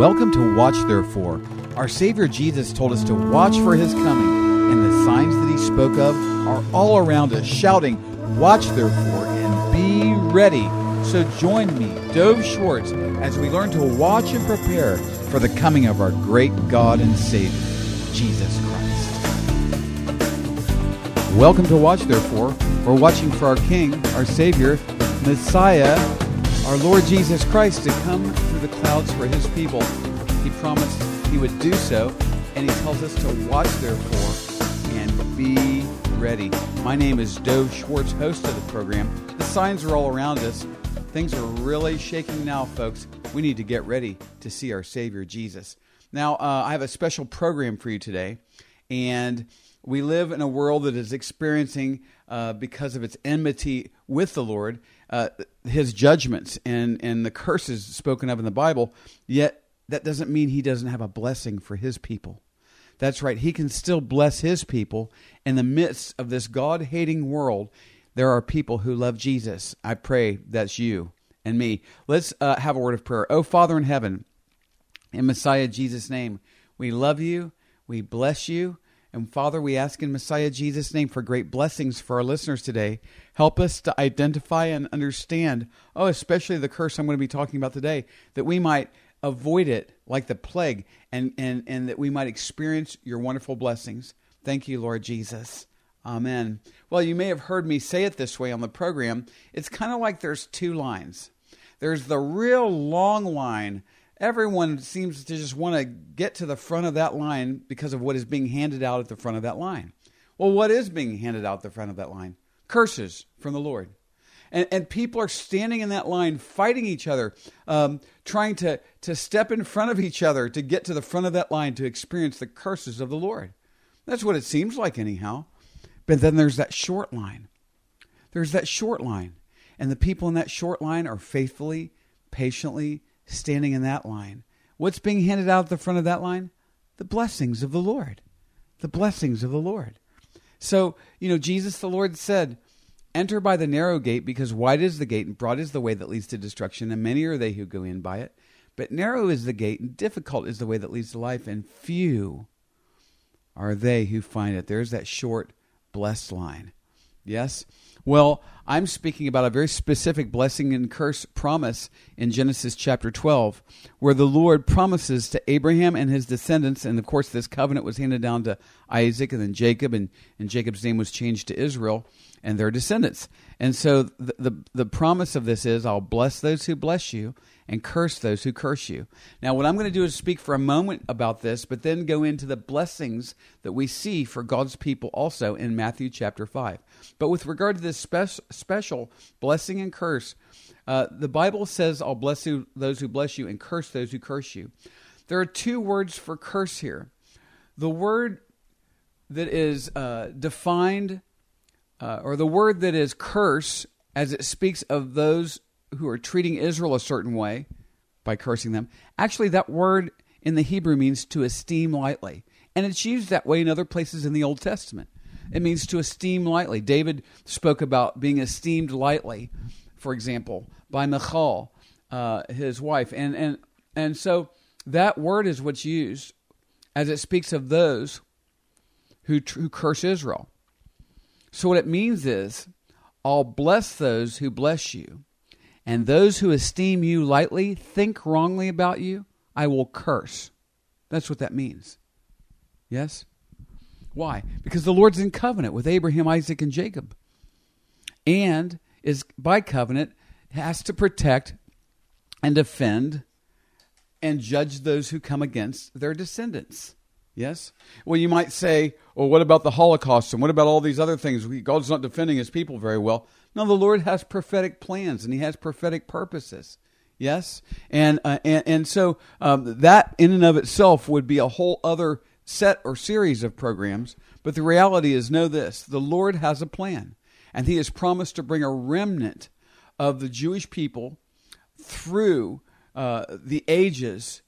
Welcome to Watch Therefore. Our Savior Jesus told us to watch for his coming, and the signs that he spoke of are all around us, shouting, Watch therefore and be ready. So join me, Dov Schwartz, as we learn to watch and prepare for the coming of our great God and Savior, Jesus Christ. Welcome to Watch Therefore. We're watching for our King, our Savior, Messiah, our Lord Jesus Christ to come through the clouds for his people. He promised he would do so, and he tells us to watch therefore and be ready. My name is Dov Schwartz, host of the program. The signs are all around us. Things are really shaking now, folks. We need to get ready to see our Savior Jesus. Now, uh, I have a special program for you today, and we live in a world that is experiencing, uh, because of its enmity with the Lord, uh, his judgments and, and the curses spoken of in the Bible, yet that doesn't mean he doesn't have a blessing for his people. That's right, he can still bless his people in the midst of this God hating world. There are people who love Jesus. I pray that's you and me. Let's uh, have a word of prayer. Oh, Father in heaven, in Messiah Jesus' name, we love you, we bless you. And Father, we ask in Messiah Jesus' name for great blessings for our listeners today. Help us to identify and understand, oh, especially the curse I'm going to be talking about today, that we might avoid it like the plague and, and, and that we might experience your wonderful blessings. Thank you, Lord Jesus. Amen. Well, you may have heard me say it this way on the program. It's kind of like there's two lines. There's the real long line everyone seems to just want to get to the front of that line because of what is being handed out at the front of that line. Well, what is being handed out at the front of that line? Curses from the Lord. And, and people are standing in that line fighting each other, um, trying to, to step in front of each other to get to the front of that line to experience the curses of the Lord. That's what it seems like, anyhow. But then there's that short line. There's that short line. And the people in that short line are faithfully, patiently, standing in that line. What's being handed out at the front of that line? The blessings of the Lord. The blessings of the Lord. So, you know, Jesus the Lord said, Enter by the narrow gate, because wide is the gate and broad is the way that leads to destruction, and many are they who go in by it. But narrow is the gate, and difficult is the way that leads to life, and few are they who find it. There's that short, blessed line. Yes? Well, I'm speaking about a very specific blessing and curse promise in Genesis chapter 12, where the Lord promises to Abraham and his descendants, and of course, this covenant was handed down to Isaac and then Jacob, and, and Jacob's name was changed to Israel and their descendants. And so the, the, the promise of this is I'll bless those who bless you and curse those who curse you. Now, what I'm going to do is speak for a moment about this, but then go into the blessings that we see for God's people also in Matthew chapter 5. But with regard to this spe- special blessing and curse, uh, the Bible says, I'll bless you, those who bless you and curse those who curse you. There are two words for curse here. The word that is uh, defined uh, or the word that is curse, as it speaks of those who are treating Israel a certain way by cursing them, actually, that word in the Hebrew means to esteem lightly. And it's used that way in other places in the Old Testament. It means to esteem lightly. David spoke about being esteemed lightly, for example, by Michal, uh, his wife. And, and, and so that word is what's used as it speaks of those who, who curse Israel. So, what it means is, I'll bless those who bless you, and those who esteem you lightly, think wrongly about you, I will curse. That's what that means. Yes? Why? Because the Lord's in covenant with Abraham, Isaac, and Jacob. And is by covenant has to protect and defend and judge those who come against their descendants. Yes? Well, you might say, well, what about the Holocaust and what about all these other things? God's not defending his people very well. No, the Lord has prophetic plans and he has prophetic purposes. Yes? And, uh, and, and so um, that in and of itself would be a whole other set or series of programs. But the reality is know this the Lord has a plan, and he has promised to bring a remnant of the Jewish people through uh, the ages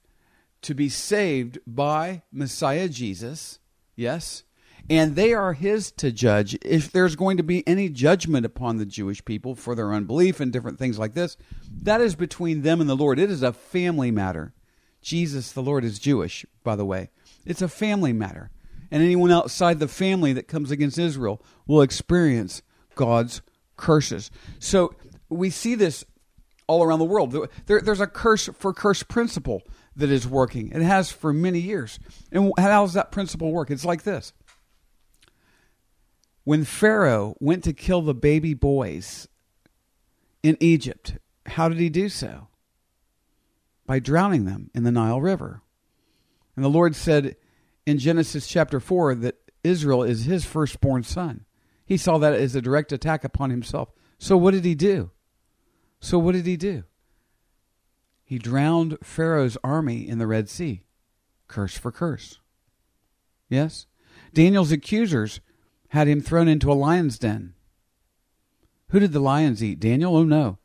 to be saved by Messiah Jesus, yes, and they are his to judge. If there's going to be any judgment upon the Jewish people for their unbelief and different things like this, that is between them and the Lord. It is a family matter. Jesus the Lord is Jewish, by the way. It's a family matter. And anyone outside the family that comes against Israel will experience God's curses. So we see this all around the world. There, there's a curse for curse principle that is working. It has for many years. And how does that principle work? It's like this. When Pharaoh went to kill the baby boys in Egypt, how did he do so? By drowning them in the Nile River. And the Lord said in Genesis chapter 4 that Israel is his firstborn son. He saw that as a direct attack upon himself. So what did he do? So what did he do? He drowned Pharaoh's army in the Red Sea. Curse for curse. Yes? Daniel's accusers had him thrown into a lion's den. Who did the lions eat? Daniel? Oh no.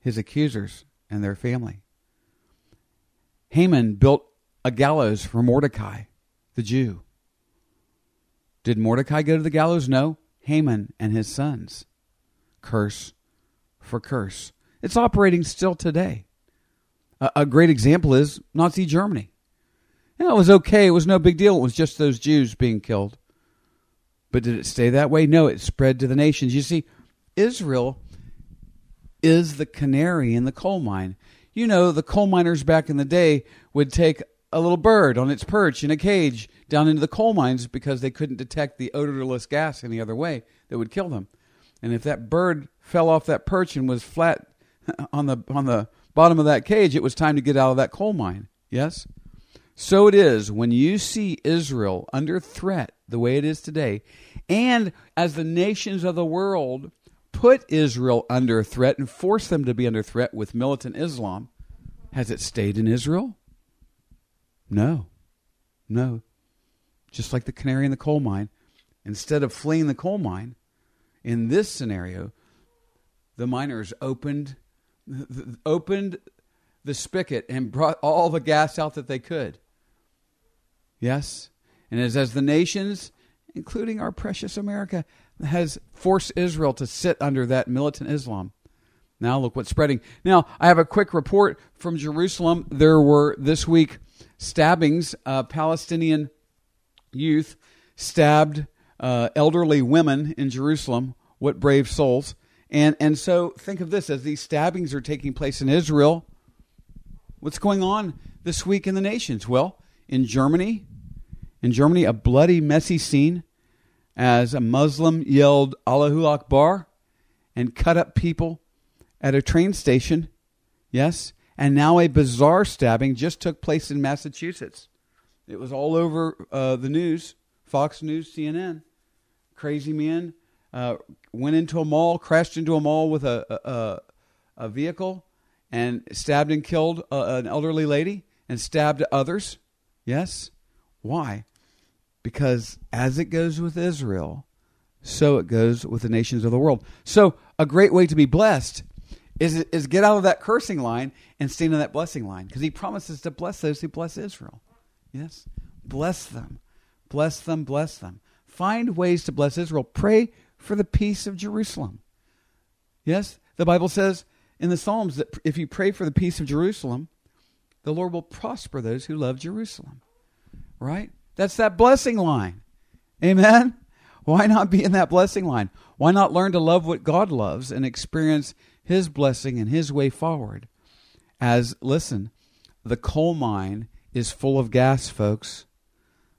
His accusers and their family. Haman built a gallows for Mordecai, the Jew. Did Mordecai go to the gallows? No. Haman and his sons. Curse for curse. It's operating still today. A, a great example is Nazi Germany. It was okay. It was no big deal. It was just those Jews being killed. But did it stay that way? No, it spread to the nations. You see, Israel is the canary in the coal mine. You know, the coal miners back in the day would take a little bird on its perch in a cage down into the coal mines because they couldn't detect the odorless gas any other way that would kill them. And if that bird fell off that perch and was flat on the on the bottom of that cage, it was time to get out of that coal mine. Yes? So it is when you see Israel under threat the way it is today, and as the nations of the world put Israel under threat and force them to be under threat with militant Islam, has it stayed in Israel? No. No. Just like the canary in the coal mine, instead of fleeing the coal mine, in this scenario, the miners opened opened the spigot and brought all the gas out that they could. Yes? And as, as the nations, including our precious America, has forced Israel to sit under that militant Islam. Now look what's spreading. Now, I have a quick report from Jerusalem. There were this week stabbings. Uh, Palestinian youth stabbed uh, elderly women in Jerusalem. What brave souls. And, and so think of this as these stabbings are taking place in Israel. What's going on this week in the nations? Well, in Germany, in Germany, a bloody, messy scene as a Muslim yelled Allahu Akbar and cut up people at a train station. Yes. And now a bizarre stabbing just took place in Massachusetts. It was all over uh, the news Fox News, CNN. Crazy man uh, went into a mall, crashed into a mall with a, a, a vehicle, and stabbed and killed a, an elderly lady and stabbed others. Yes. Why? Because as it goes with Israel, so it goes with the nations of the world. So, a great way to be blessed is, is get out of that cursing line and stand in that blessing line because he promises to bless those who bless Israel. Yes? Bless them. Bless them, bless them. Find ways to bless Israel. Pray for the peace of Jerusalem. Yes? The Bible says in the Psalms that if you pray for the peace of Jerusalem, the Lord will prosper those who love Jerusalem. Right? That's that blessing line. Amen? Why not be in that blessing line? Why not learn to love what God loves and experience His blessing and His way forward? As, listen, the coal mine is full of gas, folks.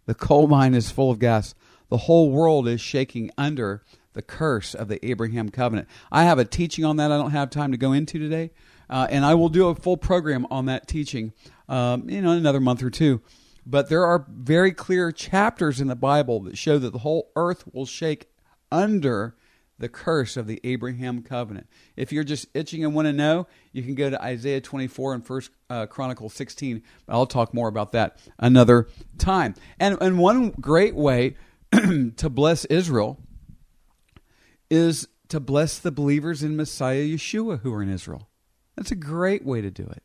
The coal mine is full of gas. The whole world is shaking under the curse of the Abraham covenant. I have a teaching on that I don't have time to go into today, uh, and I will do a full program on that teaching, um, in another month or two. But there are very clear chapters in the Bible that show that the whole earth will shake under the curse of the Abraham covenant. If you're just itching and want to know, you can go to Isaiah 24 and First uh, Chronicles 16. I'll talk more about that another time. And and one great way to bless Israel is to bless the believers in Messiah Yeshua who are in Israel. That's a great way to do it.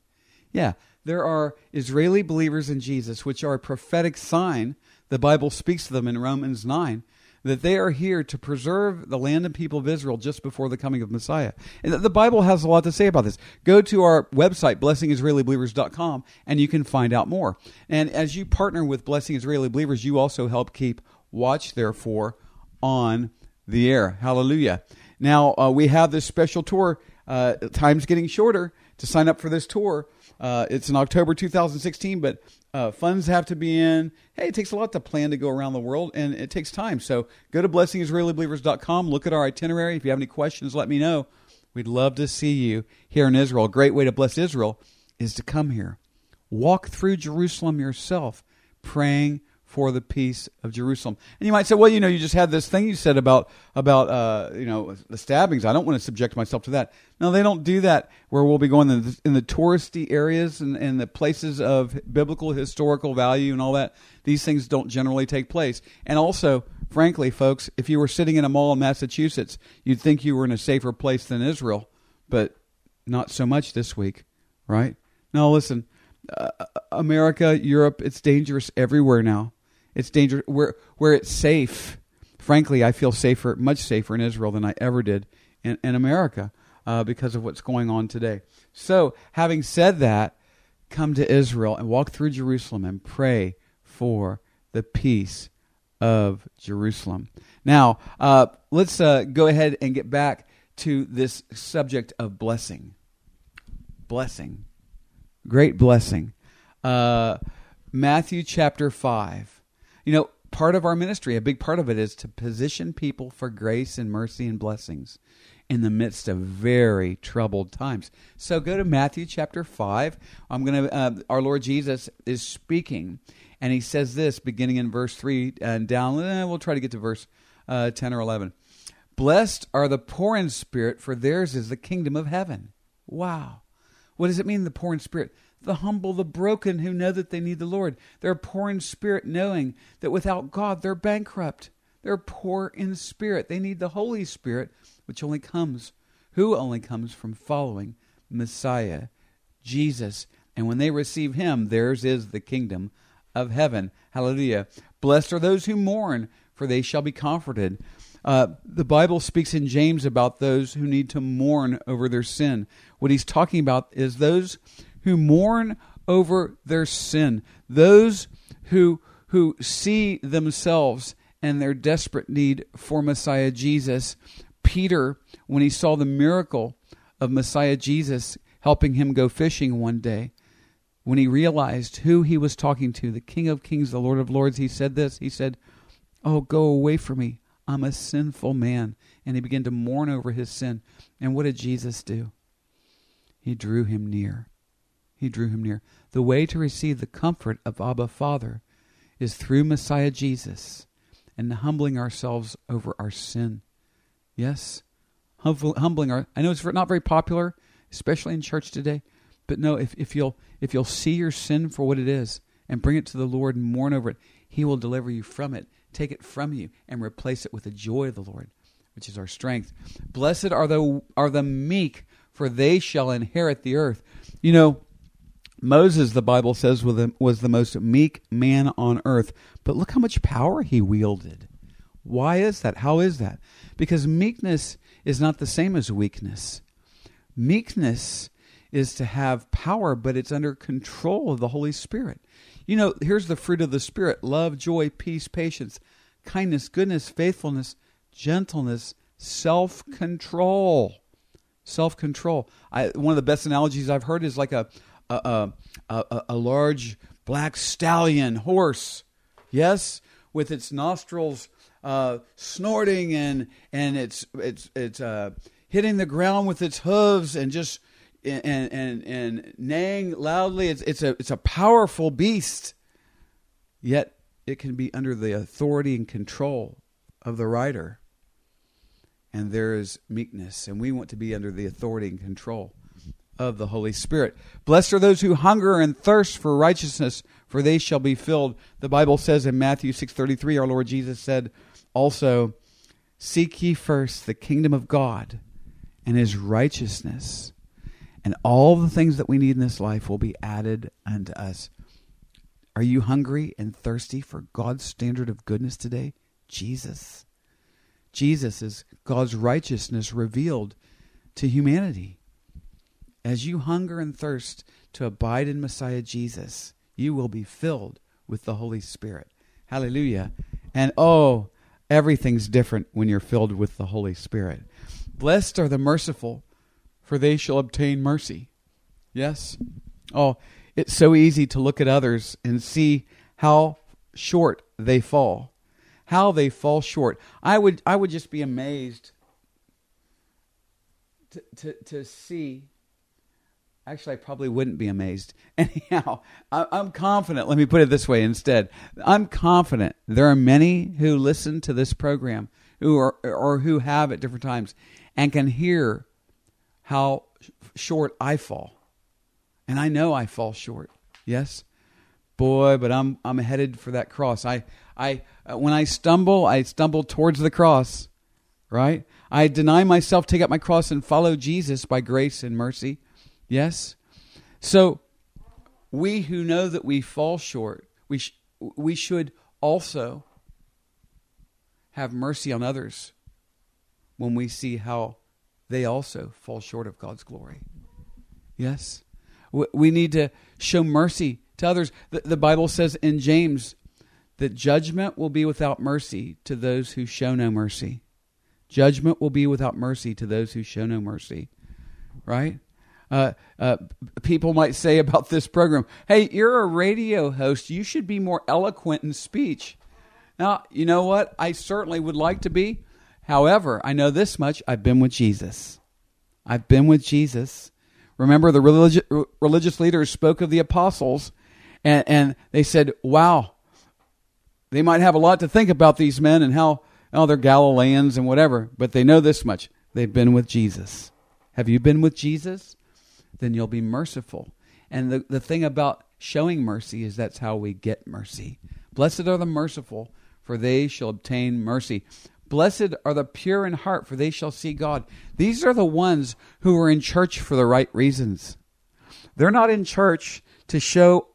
Yeah, there are Israeli believers in Jesus, which are a prophetic sign. The Bible speaks to them in Romans 9 that they are here to preserve the land and people of Israel just before the coming of Messiah. And the Bible has a lot to say about this. Go to our website, blessingisraelibelievers.com, and you can find out more. And as you partner with Blessing Israeli Believers, you also help keep Watch Therefore on the air. Hallelujah. Now, uh, we have this special tour. Uh, time's getting shorter to sign up for this tour. Uh, it's in October 2016, but uh, funds have to be in. Hey, it takes a lot to plan to go around the world, and it takes time. So go to blessingisraelibelievers.com, look at our itinerary. If you have any questions, let me know. We'd love to see you here in Israel. A great way to bless Israel is to come here. Walk through Jerusalem yourself, praying for the peace of Jerusalem. And you might say, well, you know, you just had this thing you said about about uh, you know the stabbings. I don't want to subject myself to that. No, they don't do that. Where we'll be going in the, in the touristy areas and, and the places of biblical historical value and all that. These things don't generally take place. And also, frankly, folks, if you were sitting in a mall in Massachusetts, you'd think you were in a safer place than Israel, but not so much this week, right? Now, listen. Uh, America, Europe, it's dangerous everywhere now. It's dangerous where where it's safe. Frankly, I feel safer, much safer in Israel than I ever did in, in America uh, because of what's going on today. So, having said that, come to Israel and walk through Jerusalem and pray for the peace of Jerusalem. Now, uh, let's uh, go ahead and get back to this subject of blessing. Blessing. Great blessing. Uh, Matthew chapter 5. You know, part of our ministry, a big part of it is to position people for grace and mercy and blessings in the midst of very troubled times. So go to Matthew chapter 5. I'm going to, uh, our Lord Jesus is speaking, and he says this beginning in verse 3 and down. We'll try to get to verse uh, 10 or 11. Blessed are the poor in spirit, for theirs is the kingdom of heaven. Wow. What does it mean, the poor in spirit? The humble, the broken who know that they need the Lord. They're poor in spirit, knowing that without God they're bankrupt. They're poor in spirit. They need the Holy Spirit, which only comes, who only comes from following Messiah, Jesus. And when they receive him, theirs is the kingdom of heaven. Hallelujah. Blessed are those who mourn, for they shall be comforted. Uh, the Bible speaks in James about those who need to mourn over their sin. What he's talking about is those who mourn over their sin, those who who see themselves and their desperate need for Messiah Jesus. Peter, when he saw the miracle of Messiah Jesus helping him go fishing one day, when he realized who he was talking to, the King of Kings, the Lord of Lords, he said this. He said, Oh, go away from me. I'm a sinful man. And he began to mourn over his sin. And what did Jesus do? He drew him near he drew him near. The way to receive the comfort of Abba Father is through Messiah Jesus and humbling ourselves over our sin. Yes, humbling our. I know it's not very popular, especially in church today, but no, if, if you'll if you'll see your sin for what it is and bring it to the Lord and mourn over it, He will deliver you from it, take it from you, and replace it with the joy of the Lord, which is our strength. Blessed are the are the meek, for they shall inherit the earth. You know, Moses, the Bible says, was the most meek man on earth. But look how much power he wielded. Why is that? How is that? Because meekness is not the same as weakness. Meekness is to have power, but it's under control of the Holy Spirit. You know, here's the fruit of the Spirit love, joy, peace, patience, kindness, goodness, faithfulness, gentleness, self control. Self control. One of the best analogies I've heard is like a, a, a, a, large black stallion horse, yes, with its nostrils uh, snorting and and it's it's it's uh, hitting the ground with its hooves and just and and and neighing loudly. It's it's a it's a powerful beast, yet it can be under the authority and control of the rider. And there is meekness, and we want to be under the authority and control of the Holy Spirit. Blessed are those who hunger and thirst for righteousness, for they shall be filled. The Bible says in Matthew 6:33 our Lord Jesus said also, "Seek ye first the kingdom of God and his righteousness, and all the things that we need in this life will be added unto us." Are you hungry and thirsty for God's standard of goodness today? Jesus. Jesus is God's righteousness revealed to humanity. As you hunger and thirst to abide in Messiah Jesus, you will be filled with the Holy Spirit. Hallelujah. And oh, everything's different when you're filled with the Holy Spirit. Blessed are the merciful, for they shall obtain mercy. Yes? Oh, it's so easy to look at others and see how short they fall. How they fall short. I would I would just be amazed to to, to see Actually, I probably wouldn't be amazed. Anyhow, I'm confident. Let me put it this way instead. I'm confident there are many who listen to this program who are or who have at different times and can hear how short I fall. And I know I fall short. Yes? Boy, but I'm I'm headed for that cross. I I uh, when I stumble, I stumble towards the cross, right? I deny myself, take up my cross and follow Jesus by grace and mercy. Yes? So, we who know that we fall short, we, sh- we should also have mercy on others when we see how they also fall short of God's glory. Yes? We need to show mercy to others. The, the Bible says in James that judgment will be without mercy to those who show no mercy. Judgment will be without mercy to those who show no mercy. Right? Uh, uh, people might say about this program, hey, you're a radio host. You should be more eloquent in speech. Now, you know what? I certainly would like to be. However, I know this much I've been with Jesus. I've been with Jesus. Remember, the religious, religious leaders spoke of the apostles, and, and they said, wow, they might have a lot to think about these men and how oh, they're Galileans and whatever, but they know this much. They've been with Jesus. Have you been with Jesus? Then you'll be merciful. And the, the thing about showing mercy is that's how we get mercy. Blessed are the merciful, for they shall obtain mercy. Blessed are the pure in heart, for they shall see God. These are the ones who are in church for the right reasons. They're not in church to show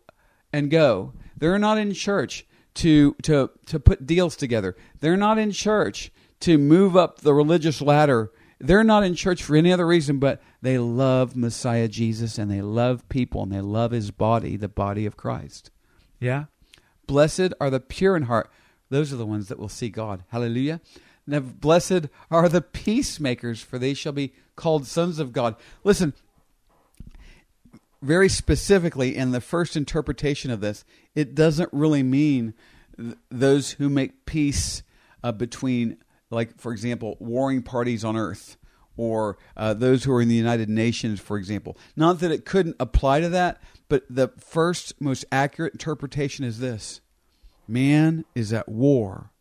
and go. They're not in church to, to, to put deals together. They're not in church to move up the religious ladder they're not in church for any other reason, but they love Messiah Jesus and they love people and they love his body, the body of Christ. Yeah? Blessed are the pure in heart. Those are the ones that will see God. Hallelujah. Now, blessed are the peacemakers, for they shall be called sons of God. Listen, very specifically in the first interpretation of this, it doesn't really mean th- those who make peace uh, between like, for example, warring parties on earth or uh, those who are in the United Nations, for example. Not that it couldn't apply to that, but the first, most accurate interpretation is this man is at war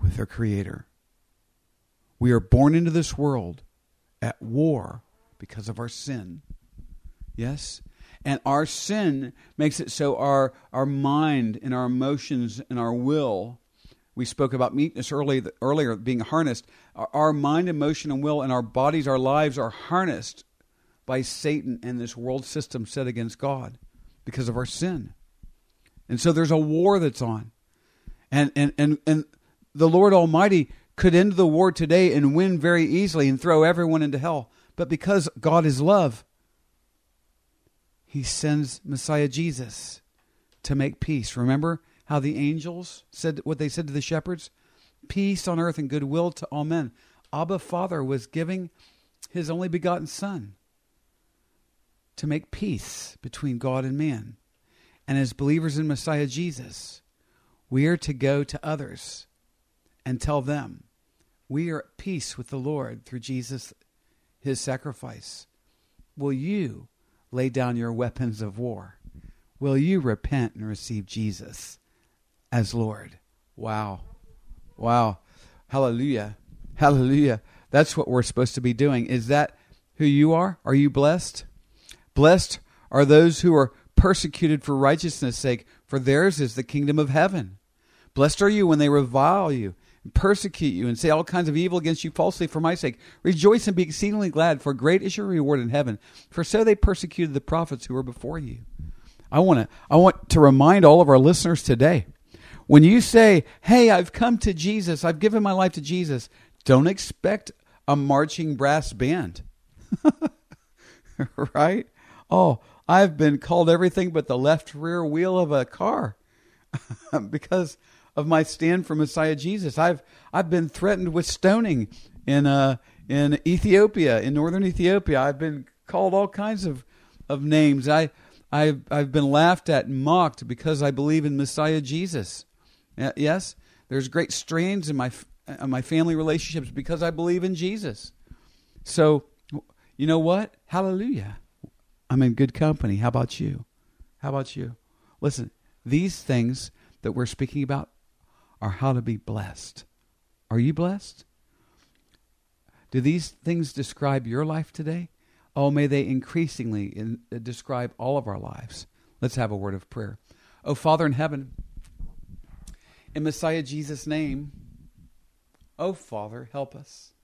with their Creator. We are born into this world at war because of our sin. Yes? And our sin makes it so our, our mind and our emotions and our will we spoke about meekness early, earlier, being harnessed. Our mind, emotion, and will, and our bodies, our lives are harnessed by Satan and this world system set against God because of our sin. And so there's a war that's on. And, and, and, and the Lord Almighty could end the war today and win very easily and throw everyone into hell. But because God is love, He sends Messiah Jesus to make peace. Remember? How the angels said what they said to the shepherds peace on earth and goodwill to all men. Abba Father was giving his only begotten Son to make peace between God and man. And as believers in Messiah Jesus, we are to go to others and tell them we are at peace with the Lord through Jesus, his sacrifice. Will you lay down your weapons of war? Will you repent and receive Jesus? As Lord. Wow. Wow. Hallelujah. Hallelujah. That's what we're supposed to be doing. Is that who you are? Are you blessed? Blessed are those who are persecuted for righteousness' sake, for theirs is the kingdom of heaven. Blessed are you when they revile you and persecute you and say all kinds of evil against you falsely for my sake. Rejoice and be exceedingly glad, for great is your reward in heaven. For so they persecuted the prophets who were before you. I want to I want to remind all of our listeners today when you say, Hey, I've come to Jesus, I've given my life to Jesus, Don't expect a marching brass band. right? Oh, I've been called everything but the left rear wheel of a car because of my stand for Messiah Jesus. I've I've been threatened with stoning in uh in Ethiopia, in northern Ethiopia. I've been called all kinds of of names. I I've I've been laughed at and mocked because I believe in Messiah Jesus. Yes, there's great strains in my in my family relationships because I believe in Jesus. So, you know what? Hallelujah. I'm in good company. How about you? How about you? Listen, these things that we're speaking about are how to be blessed. Are you blessed? Do these things describe your life today? Oh, may they increasingly in, uh, describe all of our lives. Let's have a word of prayer. Oh, Father in heaven, in Messiah Jesus' name, oh, Father, help us.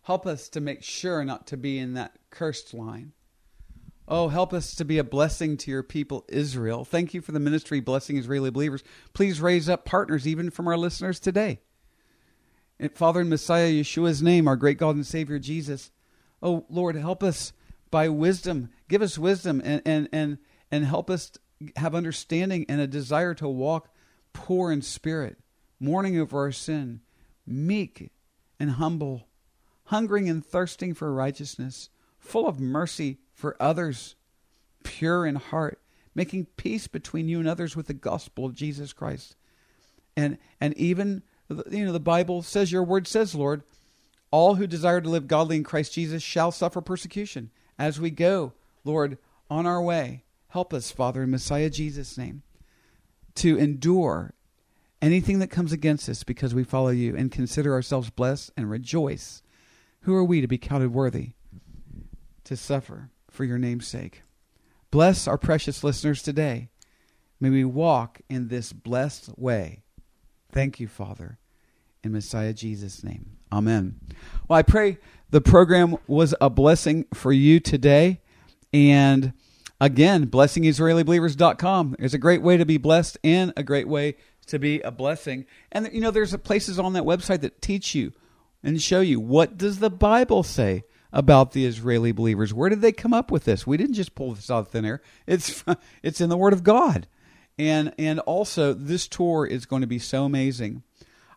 Help us to make sure not to be in that cursed line. Oh, help us to be a blessing to your people, Israel. Thank you for the ministry blessing Israeli believers. Please raise up partners, even from our listeners today. And Father and Messiah Yeshua's name, our great God and Savior Jesus. Oh, Lord, help us by wisdom. Give us wisdom and, and, and, and help us have understanding and a desire to walk poor in spirit, mourning over our sin, meek and humble, hungering and thirsting for righteousness, full of mercy for others, pure in heart, making peace between you and others with the gospel of Jesus Christ. And and even you know the Bible says your word says, Lord, all who desire to live godly in Christ Jesus shall suffer persecution. As we go, Lord, on our way, help us, Father, in Messiah Jesus' name, to endure anything that comes against us because we follow you and consider ourselves blessed and rejoice. Who are we to be counted worthy to suffer for your name's sake. Bless our precious listeners today. May we walk in this blessed way. Thank you, Father, in Messiah Jesus' name. Amen. Well, I pray the program was a blessing for you today. And again, blessingisraelibelievers.com is a great way to be blessed and a great way to be a blessing. And you know, there's places on that website that teach you and show you what does the Bible say about the Israeli believers. Where did they come up with this? We didn't just pull this out of thin air. It's it's in the Word of God, and and also this tour is going to be so amazing.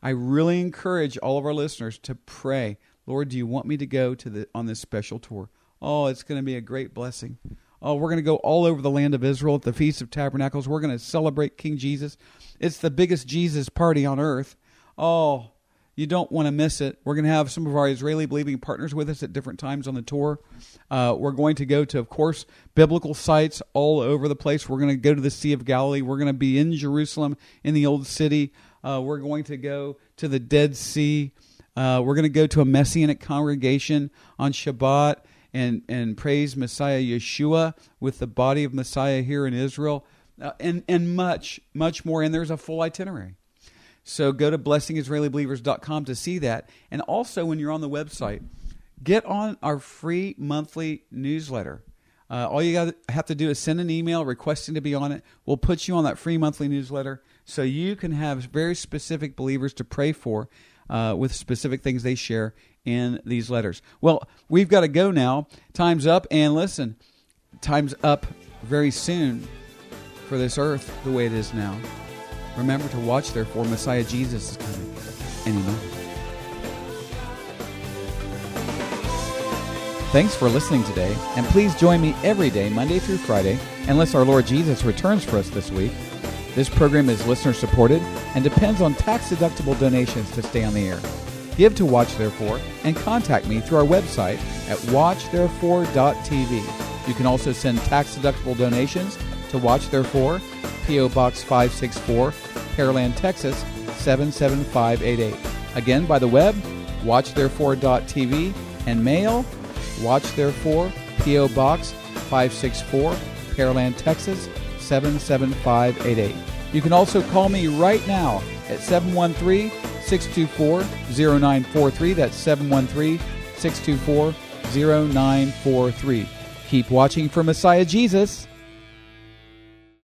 I really encourage all of our listeners to pray. Lord, do you want me to go to the on this special tour? Oh, it's going to be a great blessing. Oh, we're going to go all over the land of Israel at the Feast of Tabernacles. We're going to celebrate King Jesus. It's the biggest Jesus party on earth. Oh, you don't want to miss it. We're going to have some of our Israeli believing partners with us at different times on the tour. Uh, we're going to go to, of course, biblical sites all over the place. We're going to go to the Sea of Galilee. We're going to be in Jerusalem, in the Old City. Uh, we're going to go to the Dead Sea. Uh, we're going to go to a Messianic congregation on Shabbat and, and praise Messiah Yeshua with the body of Messiah here in Israel, uh, and, and much, much more. And there's a full itinerary. So go to blessingisraelibelievers.com to see that. And also, when you're on the website, get on our free monthly newsletter. Uh, all you got have to do is send an email requesting to be on it. We'll put you on that free monthly newsletter so you can have very specific believers to pray for uh, with specific things they share in these letters. Well, we've got to go now. Time's up. And listen, time's up very soon for this earth the way it is now. Remember to watch, therefore, Messiah Jesus is coming moment. Thanks for listening today, and please join me every day, Monday through Friday, unless our Lord Jesus returns for us this week. This program is listener supported and depends on tax deductible donations to stay on the air. Give to Watch Therefore and contact me through our website at watchtherefore.tv. You can also send tax deductible donations to Watch Therefore, P.O. Box 564, Pearland, Texas 77588. Again, by the web, watchtherefore.tv, and mail, Watch Therefore, P.O. Box 564, Pearland, Texas 77588. You can also call me right now at 713 624 0943. That's 713 624 0943. Keep watching for Messiah Jesus